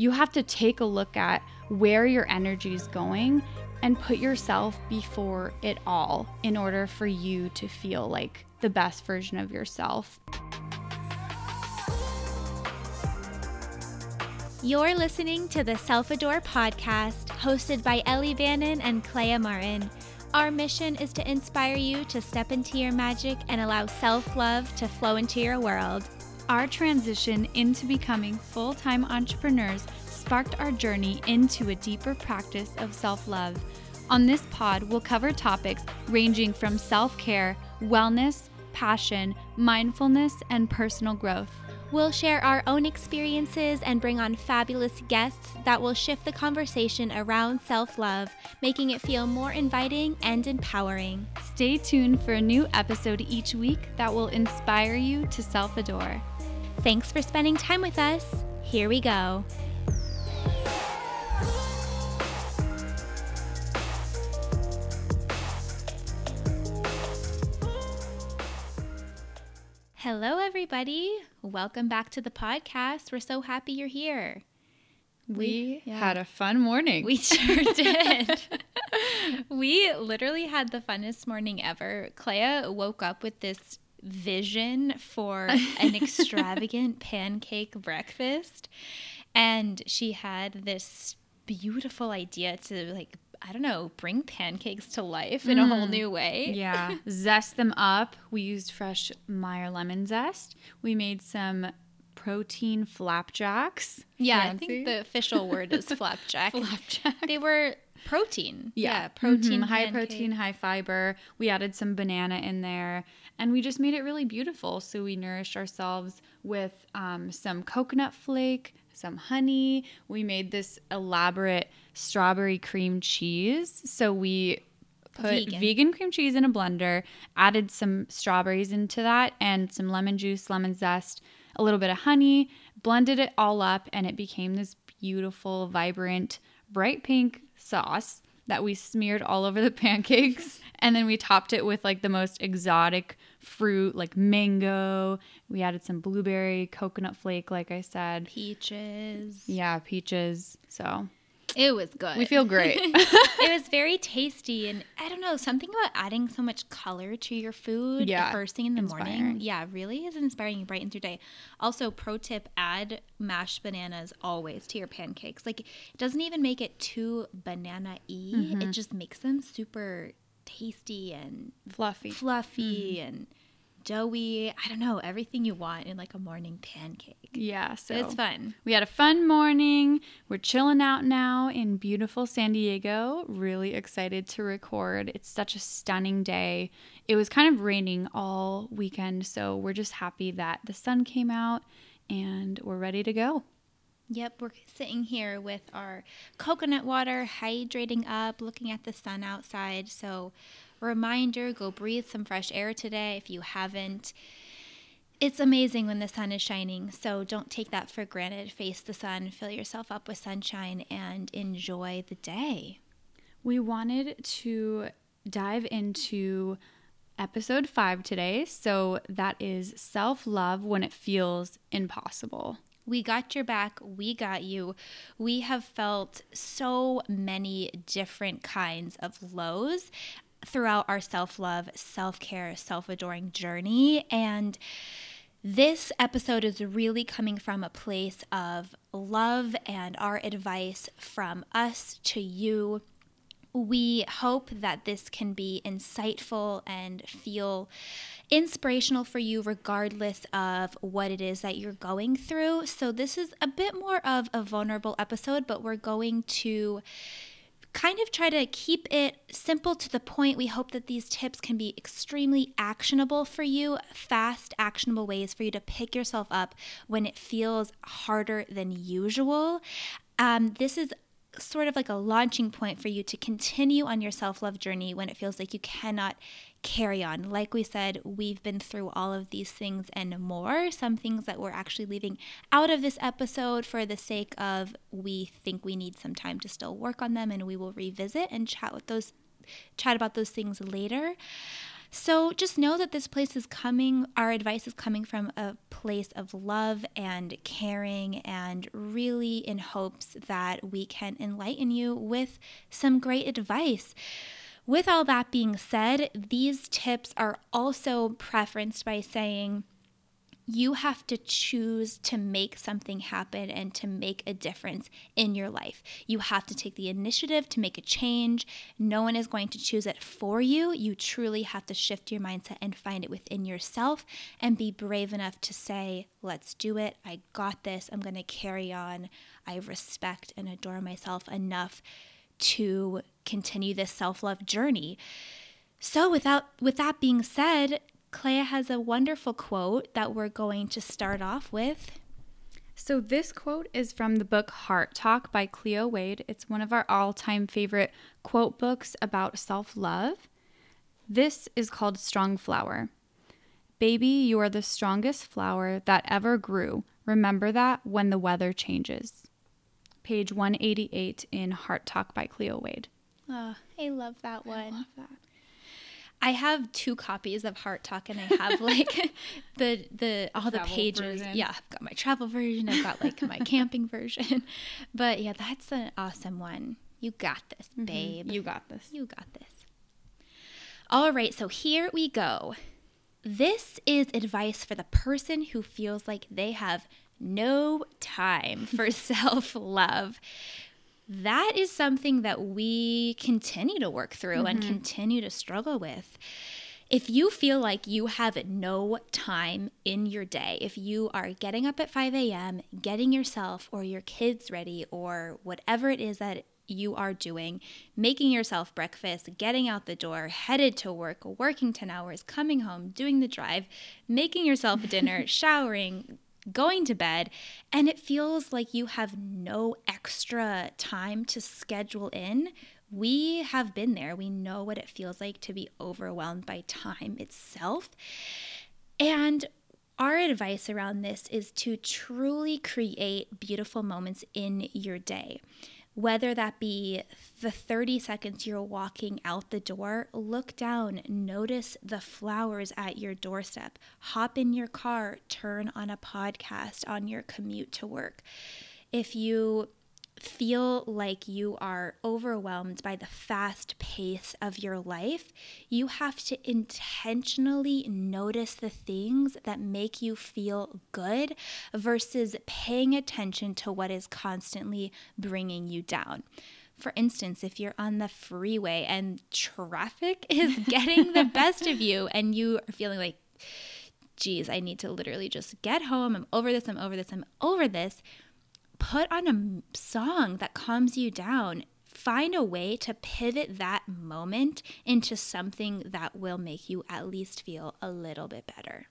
you have to take a look at where your energy is going and put yourself before it all in order for you to feel like the best version of yourself. You're listening to the Self Adore podcast, hosted by Ellie Bannon and Clea Martin. Our mission is to inspire you to step into your magic and allow self love to flow into your world. Our transition into becoming full time entrepreneurs sparked our journey into a deeper practice of self love. On this pod, we'll cover topics ranging from self care, wellness, passion, mindfulness, and personal growth. We'll share our own experiences and bring on fabulous guests that will shift the conversation around self love, making it feel more inviting and empowering. Stay tuned for a new episode each week that will inspire you to self adore. Thanks for spending time with us. Here we go. Hello, everybody. Welcome back to the podcast. We're so happy you're here. We, yeah. had a fun morning. We sure did. we literally had the funnest morning ever. Clea woke up with this vision for an extravagant pancake breakfast, and she had this beautiful idea to like I don't know, bring pancakes to life in mm. a whole mm. new way. Yeah. zest them up. We used fresh Meyer lemon zest. We made some protein flapjacks. Yeah, Fancy. I think the official word is flapjack. flapjack. They were protein. Yeah, yeah protein. Mm-hmm. High protein, high fiber. We added some banana in there and we just made it really beautiful. So we nourished ourselves with um, some coconut flake, some honey. We made this elaborate strawberry cream cheese. So we put vegan. vegan. cream cheese in a blender, added some strawberries into that and some lemon juice, lemon zest, a little bit of honey, blended it all up, and it became this beautiful, vibrant, bright pink sauce that we smeared all over the pancakes. And then we topped it with like the most exotic fruit, like mango. We added some blueberry, coconut flake, like I said. Peaches. Yeah, peaches. So it was good. We feel great. it was very tasty, and I don't know something about adding so much color to your food. Yeah, first thing in the inspiring. morning. Yeah, really is inspiring and brightens your day. Also, pro tip: add mashed bananas always to your pancakes. Like, it doesn't even make it too banana y. Mm-hmm. It just makes them super tasty and fluffy, fluffy, mm-hmm. and doughy. I don't know, everything you want in like a morning pancake. Yeah, so it's fun. We had a fun morning. We're chilling out now in beautiful San Diego. Really excited to record. It's such a stunning day. It was kind of raining all weekend, so we're just happy that the sun came out and we're ready to go. Yep, we're sitting here with our coconut water, hydrating up, looking at the sun outside. So reminder go breathe some fresh air today if you haven't. It's amazing when the sun is shining, so don't take that for granted. Face the sun, fill yourself up with sunshine, and enjoy the day. We wanted to dive into episode five today. So that is self love when it feels impossible. We got your back. We got you. We have felt so many different kinds of lows throughout our self love, self care, self adoring journey. And this episode is really coming from a place of love and our advice from us to you. We hope that this can be insightful and feel inspirational for you, regardless of what it is that you're going through. So, this is a bit more of a vulnerable episode, but we're going to kind of try to keep it simple to the point. We hope that these tips can be extremely actionable for you, fast, actionable ways for you to pick yourself up when it feels harder than usual. Um, this is sort of like a launching point for you to continue on your self love journey when it feels like you cannot carry on. Like we said, we've been through all of these things and more. Some things that we're actually leaving out of this episode for the sake of we think we need some time to still work on them and we will revisit and chat with those chat about those things later. So just know that this place is coming, our advice is coming from a place of love and caring, and really in hopes that we can enlighten you with some great advice. With all that being said, these tips are also preferenced by saying, you have to choose to make something happen and to make a difference in your life. You have to take the initiative to make a change. No one is going to choose it for you. You truly have to shift your mindset and find it within yourself and be brave enough to say, let's do it. I got this. I'm going to carry on. I respect and adore myself enough to continue this self-love journey. So without with that being said, Clea has a wonderful quote that we're going to start off with. So, this quote is from the book Heart Talk by Cleo Wade. It's one of our all time favorite quote books about self love. This is called Strong Flower. Baby, you are the strongest flower that ever grew. Remember that when the weather changes. Page 188 in Heart Talk by Cleo Wade. Oh, I love that one. I love that. I have two copies of Heart Talk, and I have like the the all travel the pages. Version. Yeah, I've got my travel version. I've got like my camping version. But yeah, that's an awesome one. You got this, mm-hmm. babe. You got this. You got this. All right, so here we go. This is advice for the person who feels like they have no time for self love that is something that we continue to work through mm-hmm. and continue to struggle with. If you feel like you have no time in your day, if you are getting up at 5 a.m., getting yourself or your kids ready, or whatever it is that you are doing, making yourself breakfast, getting out the door, headed to work, working 10 hours, coming home, doing the drive, making yourself dinner, showering, going to bed, and it feels like you have no extra time to schedule in, we have been there. We know what it feels like to be overwhelmed by time itself. And our advice around this is to truly create beautiful moments in your day whether that be the 30 seconds you're walking out the door, look down, notice the flowers at your doorstep, hop in your car, turn on a podcast on your commute to work. If you feel like you are overwhelmed by the fast pace of your life, you have to intentionally notice the things that make you feel good versus paying attention to what is constantly bringing you down. For instance, if you're on the freeway and traffic is getting the best of you and you are feeling like, geez, I need to literally just get home. I'm over this, I'm over this, I'm over this put on a song that calms you down. Find a way to pivot that moment into something that will make you at least feel a little bit better.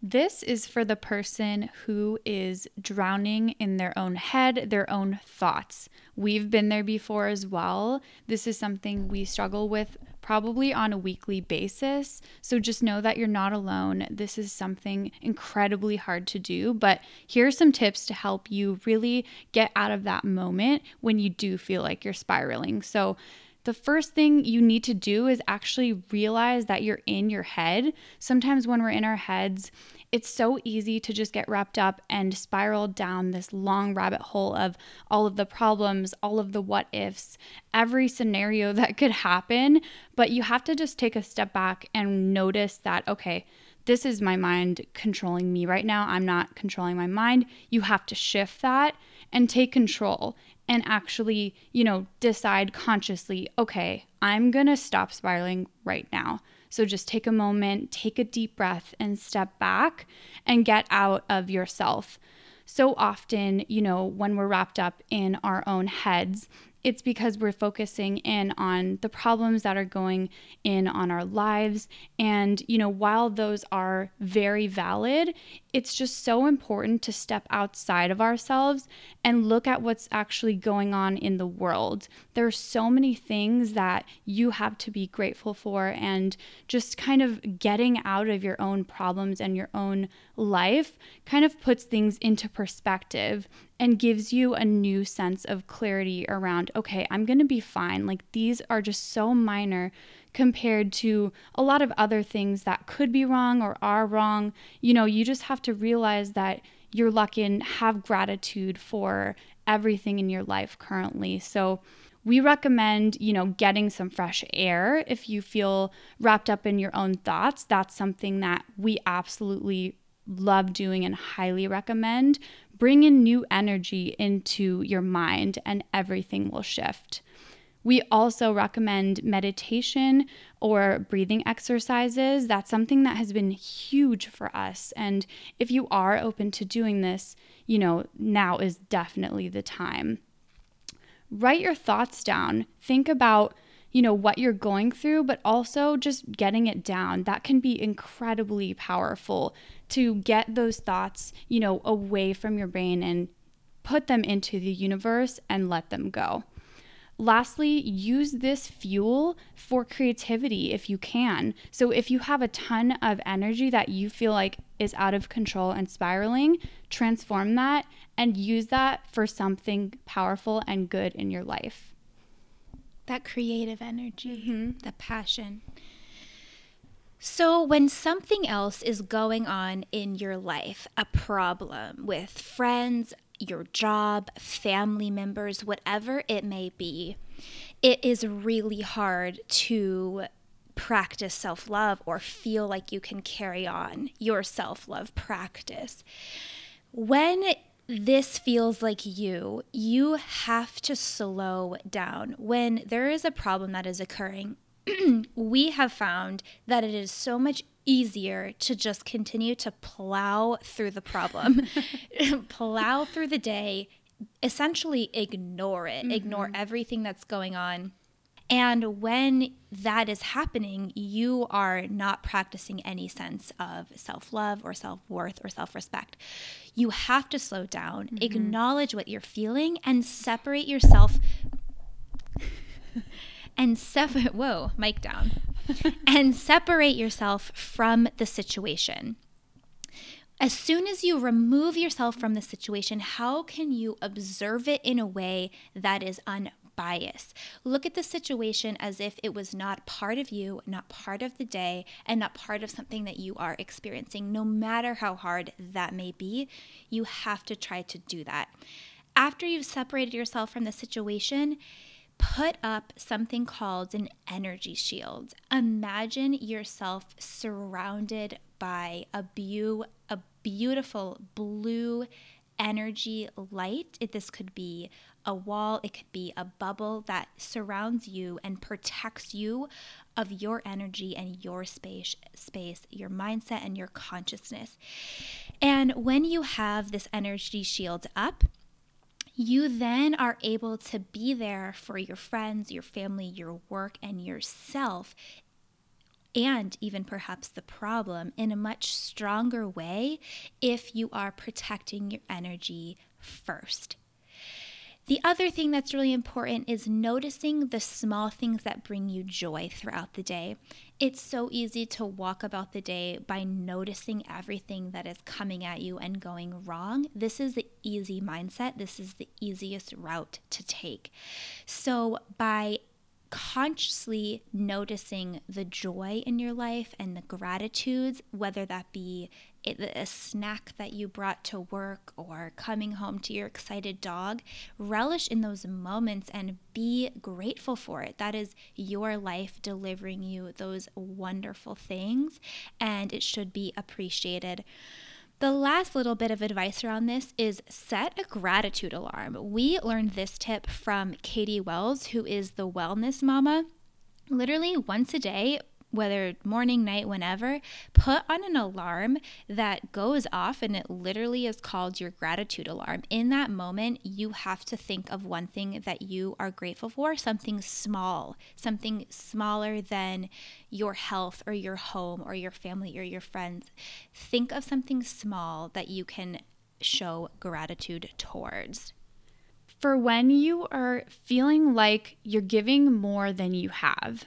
This is for the person who is drowning in their own head, their own thoughts. We've been there before as well. This is something we struggle with probably on a weekly basis. So just know that you're not alone. This is something incredibly hard to do, but here are some tips to help you really get out of that moment when you do feel like you're spiraling. So, the first thing you need to do is actually realize that you're in your head. Sometimes when we're in our heads, it's so easy to just get wrapped up and spiral down this long rabbit hole of all of the problems, all of the what ifs, every scenario that could happen. But you have to just take a step back and notice that, okay, this is my mind controlling me right now. I'm not controlling my mind. You have to shift that and take control and actually, you know, decide consciously, okay, I'm going to stop spiraling right now. So just take a moment, take a deep breath, and step back and get out of yourself. So often, you know, when we're wrapped up in our own heads, it's because we're focusing in on the problems that are going in on our lives. And, you know, while those are very valid, it's just so important to step outside of ourselves and look at what's actually going on in the world. There are so many things that you have to be grateful for, and just kind of getting out of your own problems and your own life kind of puts things into perspective and gives you a new sense of clarity around, okay, I'm going to be fine. Like these are just so minor compared to a lot of other things that could be wrong or are wrong. You know, you just have to realize that you're lucky and have gratitude for everything in your life currently. So, we recommend, you know, getting some fresh air if you feel wrapped up in your own thoughts. That's something that we absolutely love doing and highly recommend. Bring in new energy into your mind and everything will shift. We also recommend meditation or breathing exercises. That's something that has been huge for us. And if you are open to doing this, you know, now is definitely the time. Write your thoughts down. Think about you know what you're going through but also just getting it down that can be incredibly powerful to get those thoughts you know away from your brain and put them into the universe and let them go Lastly, use this fuel for creativity if you can. So, if you have a ton of energy that you feel like is out of control and spiraling, transform that and use that for something powerful and good in your life. That creative energy, mm-hmm. the passion. So, when something else is going on in your life, a problem with friends, your job, family members, whatever it may be, it is really hard to practice self love or feel like you can carry on your self love practice. When this feels like you, you have to slow down. When there is a problem that is occurring, we have found that it is so much easier to just continue to plow through the problem, plow through the day, essentially ignore it, mm-hmm. ignore everything that's going on. And when that is happening, you are not practicing any sense of self love or self worth or self respect. You have to slow down, mm-hmm. acknowledge what you're feeling, and separate yourself. and separate, whoa, mic down. and separate yourself from the situation. As soon as you remove yourself from the situation, how can you observe it in a way that is unbiased? Look at the situation as if it was not part of you, not part of the day, and not part of something that you are experiencing. No matter how hard that may be, you have to try to do that. After you've separated yourself from the situation, put up something called an energy shield. Imagine yourself surrounded by a, bu- a beautiful blue energy light. It, this could be a wall, it could be a bubble that surrounds you and protects you of your energy and your space, space, your mindset and your consciousness. And when you have this energy shield up, you then are able to be there for your friends, your family, your work, and yourself, and even perhaps the problem in a much stronger way if you are protecting your energy first. The other thing that's really important is noticing the small things that bring you joy throughout the day. It's so easy to walk about the day by noticing everything that is coming at you and going wrong. This is the easy mindset. This is the easiest route to take. So, by consciously noticing the joy in your life and the gratitudes, whether that be a snack that you brought to work or coming home to your excited dog, relish in those moments and be grateful for it. That is your life delivering you those wonderful things, and it should be appreciated. The last little bit of advice around this is set a gratitude alarm. We learned this tip from Katie Wells, who is the wellness mama. Literally once a day, whether morning, night, whenever, put on an alarm that goes off and it literally is called your gratitude alarm. In that moment, you have to think of one thing that you are grateful for, something small, something smaller than your health or your home or your family or your friends. Think of something small that you can show gratitude towards. For when you are feeling like you're giving more than you have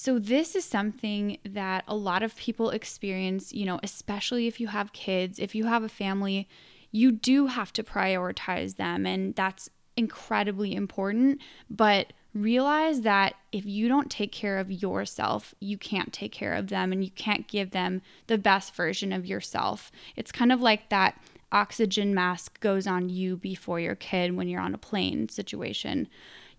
so, this is something that a lot of people experience, you know, especially if you have kids, if you have a family, you do have to prioritize them, and that's incredibly important. But realize that if you don't take care of yourself, you can't take care of them and you can't give them the best version of yourself. It's kind of like that oxygen mask goes on you before your kid when you're on a plane situation.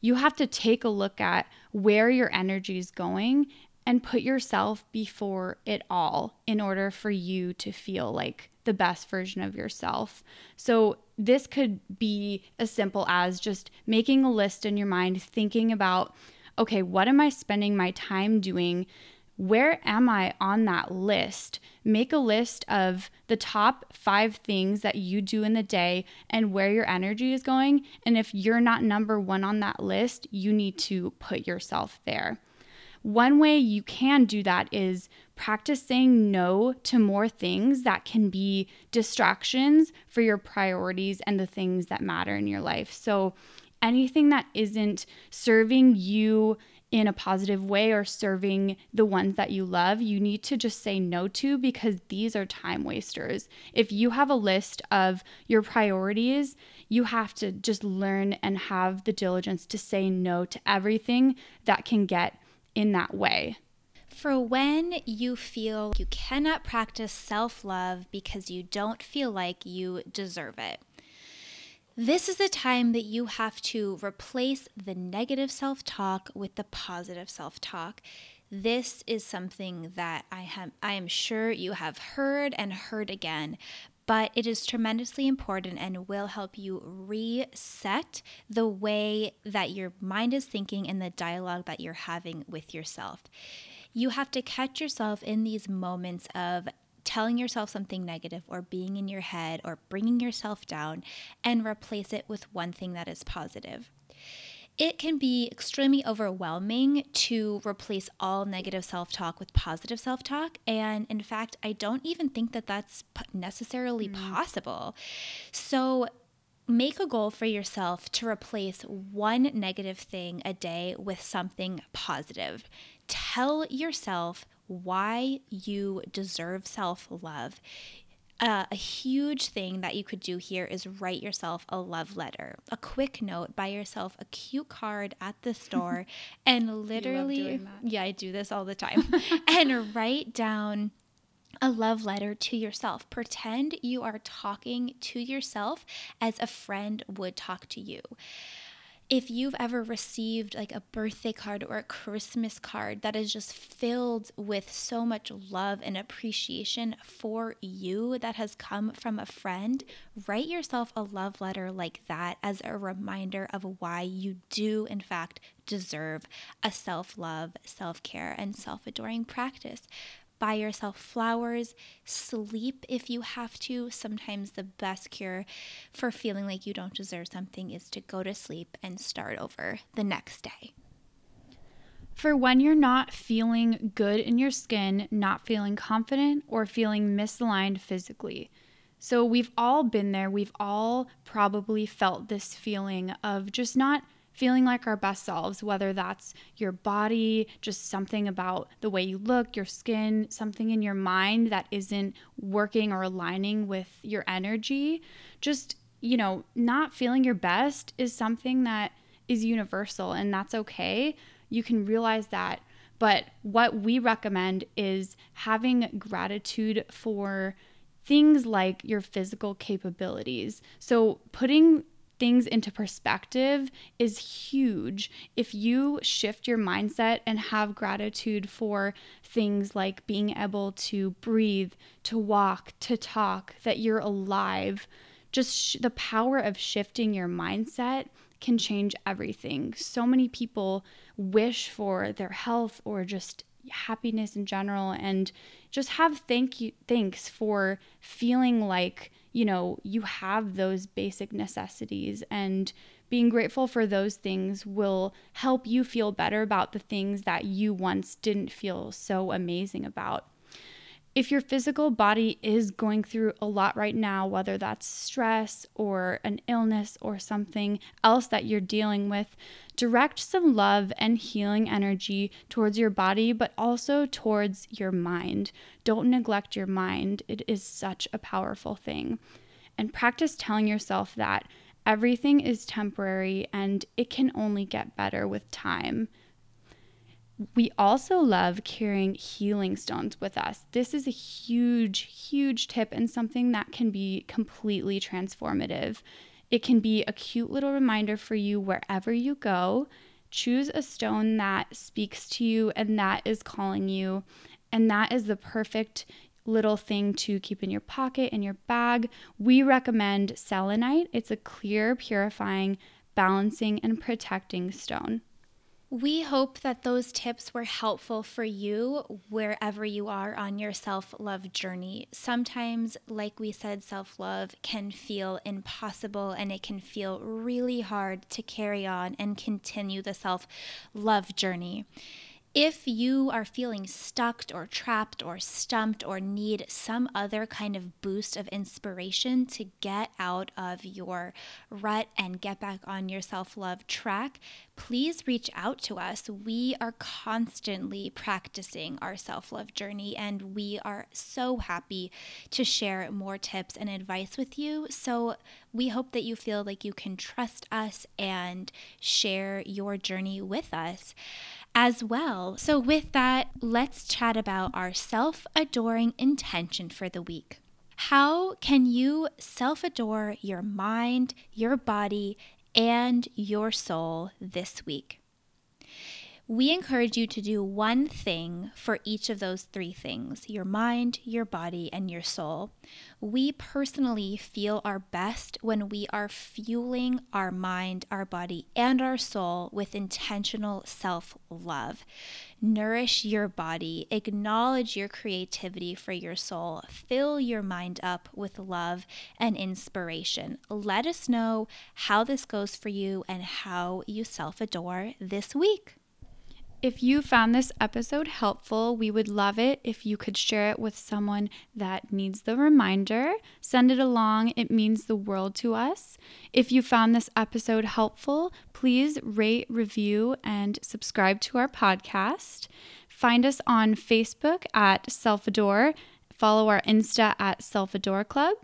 You have to take a look at where your energy is going and put yourself before it all in order for you to feel like the best version of yourself. So, this could be as simple as just making a list in your mind, thinking about, okay, what am I spending my time doing? Where am I on that list? Make a list of the top five things that you do in the day and where your energy is going. And if you're not number one on that list, you need to put yourself there. One way you can do that is practice saying no to more things that can be distractions for your priorities and the things that matter in your life. So, anything that isn't serving you in a positive way or serving the ones that you love, you need to just say no to because these are time wasters. If you have a list of your priorities, you have to just learn and have the diligence to say no to everything that can get in that way. For when you feel you cannot practice self love because you don't feel like you deserve it. This is the time that you have to replace the negative self talk with the positive self talk. This is something that I have I am sure you have heard and heard again, but it is tremendously important and will help you reset the way that your mind is thinking and the dialogue that you're having with yourself. You have to catch yourself in these moments of telling yourself something negative or being in your head or bringing yourself down and replace it with one thing that is positive it can be extremely overwhelming to replace all negative self talk with positive self talk. And in fact, I don't even think that that's necessarily mm. possible. So, make a goal for yourself to replace one negative thing a day with something positive. Tell yourself why you deserve self love. Uh, a huge thing that you could do here is write yourself a love letter, a quick note, buy yourself a cute card at the store, and literally, yeah, I do this all the time, and write down a love letter to yourself. Pretend you are talking to yourself as a friend would talk to you if you've ever received like a birthday card or a Christmas card that is just filled with so much love and appreciation for you that has come from a friend, write yourself a love letter like that as a reminder of why you do, in fact, deserve a self love, self care, and self adoring practice buy yourself flowers, sleep if you have to. Sometimes the best cure for feeling like you don't deserve something is to go to sleep and start over the next day. For when you're not feeling good in your skin, not feeling confident, or feeling misaligned physically. So, we've all been there. We've all probably felt this feeling of just not feeling like our best selves, whether that's your body, just something about the way you look, your skin, something in your mind that isn't working or aligning with your energy. Just, you know, not feeling your best is something that is universal and that's okay. You can realize that. But what we recommend is having gratitude for things like your physical capabilities. So, putting things into perspective is huge. If you shift your mindset and have gratitude for things like being able to breathe, to walk, to talk, that you're alive, just sh- the power of shifting your mindset can change everything. So many people wish for their health or just happiness in general and just have thank you thanks for feeling like you know, you have those basic necessities and being grateful for those things will help you feel better about the things that you once didn't feel so amazing about if your physical body is going through a lot right now, whether that's stress or an illness or something else that you're dealing with, direct some love and healing energy towards your body, but also towards your mind. Don't neglect your mind, it is such a powerful thing. and practice telling yourself that everything is temporary and it can only get better with time. We also love carrying healing stones with us. This is a huge, huge tip and something that can be completely transformative. It can be a cute little reminder for you wherever you go. Choose a stone that speaks to you and that is calling you. And that is the perfect little thing to keep in your pocket, in your bag. We recommend selenite. It's a clear, purifying, balancing, and protecting stone. We hope that those tips were helpful for you wherever you are on your self love journey. Sometimes, like we said, self love can feel impossible and it can feel really hard to carry on and continue the self love journey. If you are feeling stuck or trapped or stumped or need some other kind of boost of inspiration to get out of your rut and get back on your self love track, please reach out to us. We are constantly practicing our self love journey and we are so happy to share more tips and advice with you. So we hope that you feel like you can trust us and share your journey with us as well. So, with that, let's chat about our self adoring intention for the week. How can you self adore your mind, your body, and your soul this week? We encourage you to do one thing for each of those three things your mind, your body, and your soul. We personally feel our best when we are fueling our mind, our body, and our soul with intentional self love. Nourish your body, acknowledge your creativity for your soul, fill your mind up with love and inspiration. Let us know how this goes for you and how you self adore this week. If you found this episode helpful, we would love it if you could share it with someone that needs the reminder. Send it along, it means the world to us. If you found this episode helpful, please rate, review, and subscribe to our podcast. Find us on Facebook at Self Adore. Follow our Insta at Self Adore Club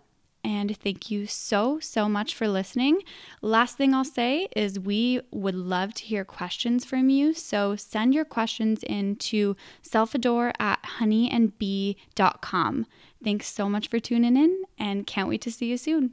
and thank you so, so much for listening. Last thing I'll say is we would love to hear questions from you. So send your questions in to selfadore at honeyandbee.com. Thanks so much for tuning in and can't wait to see you soon.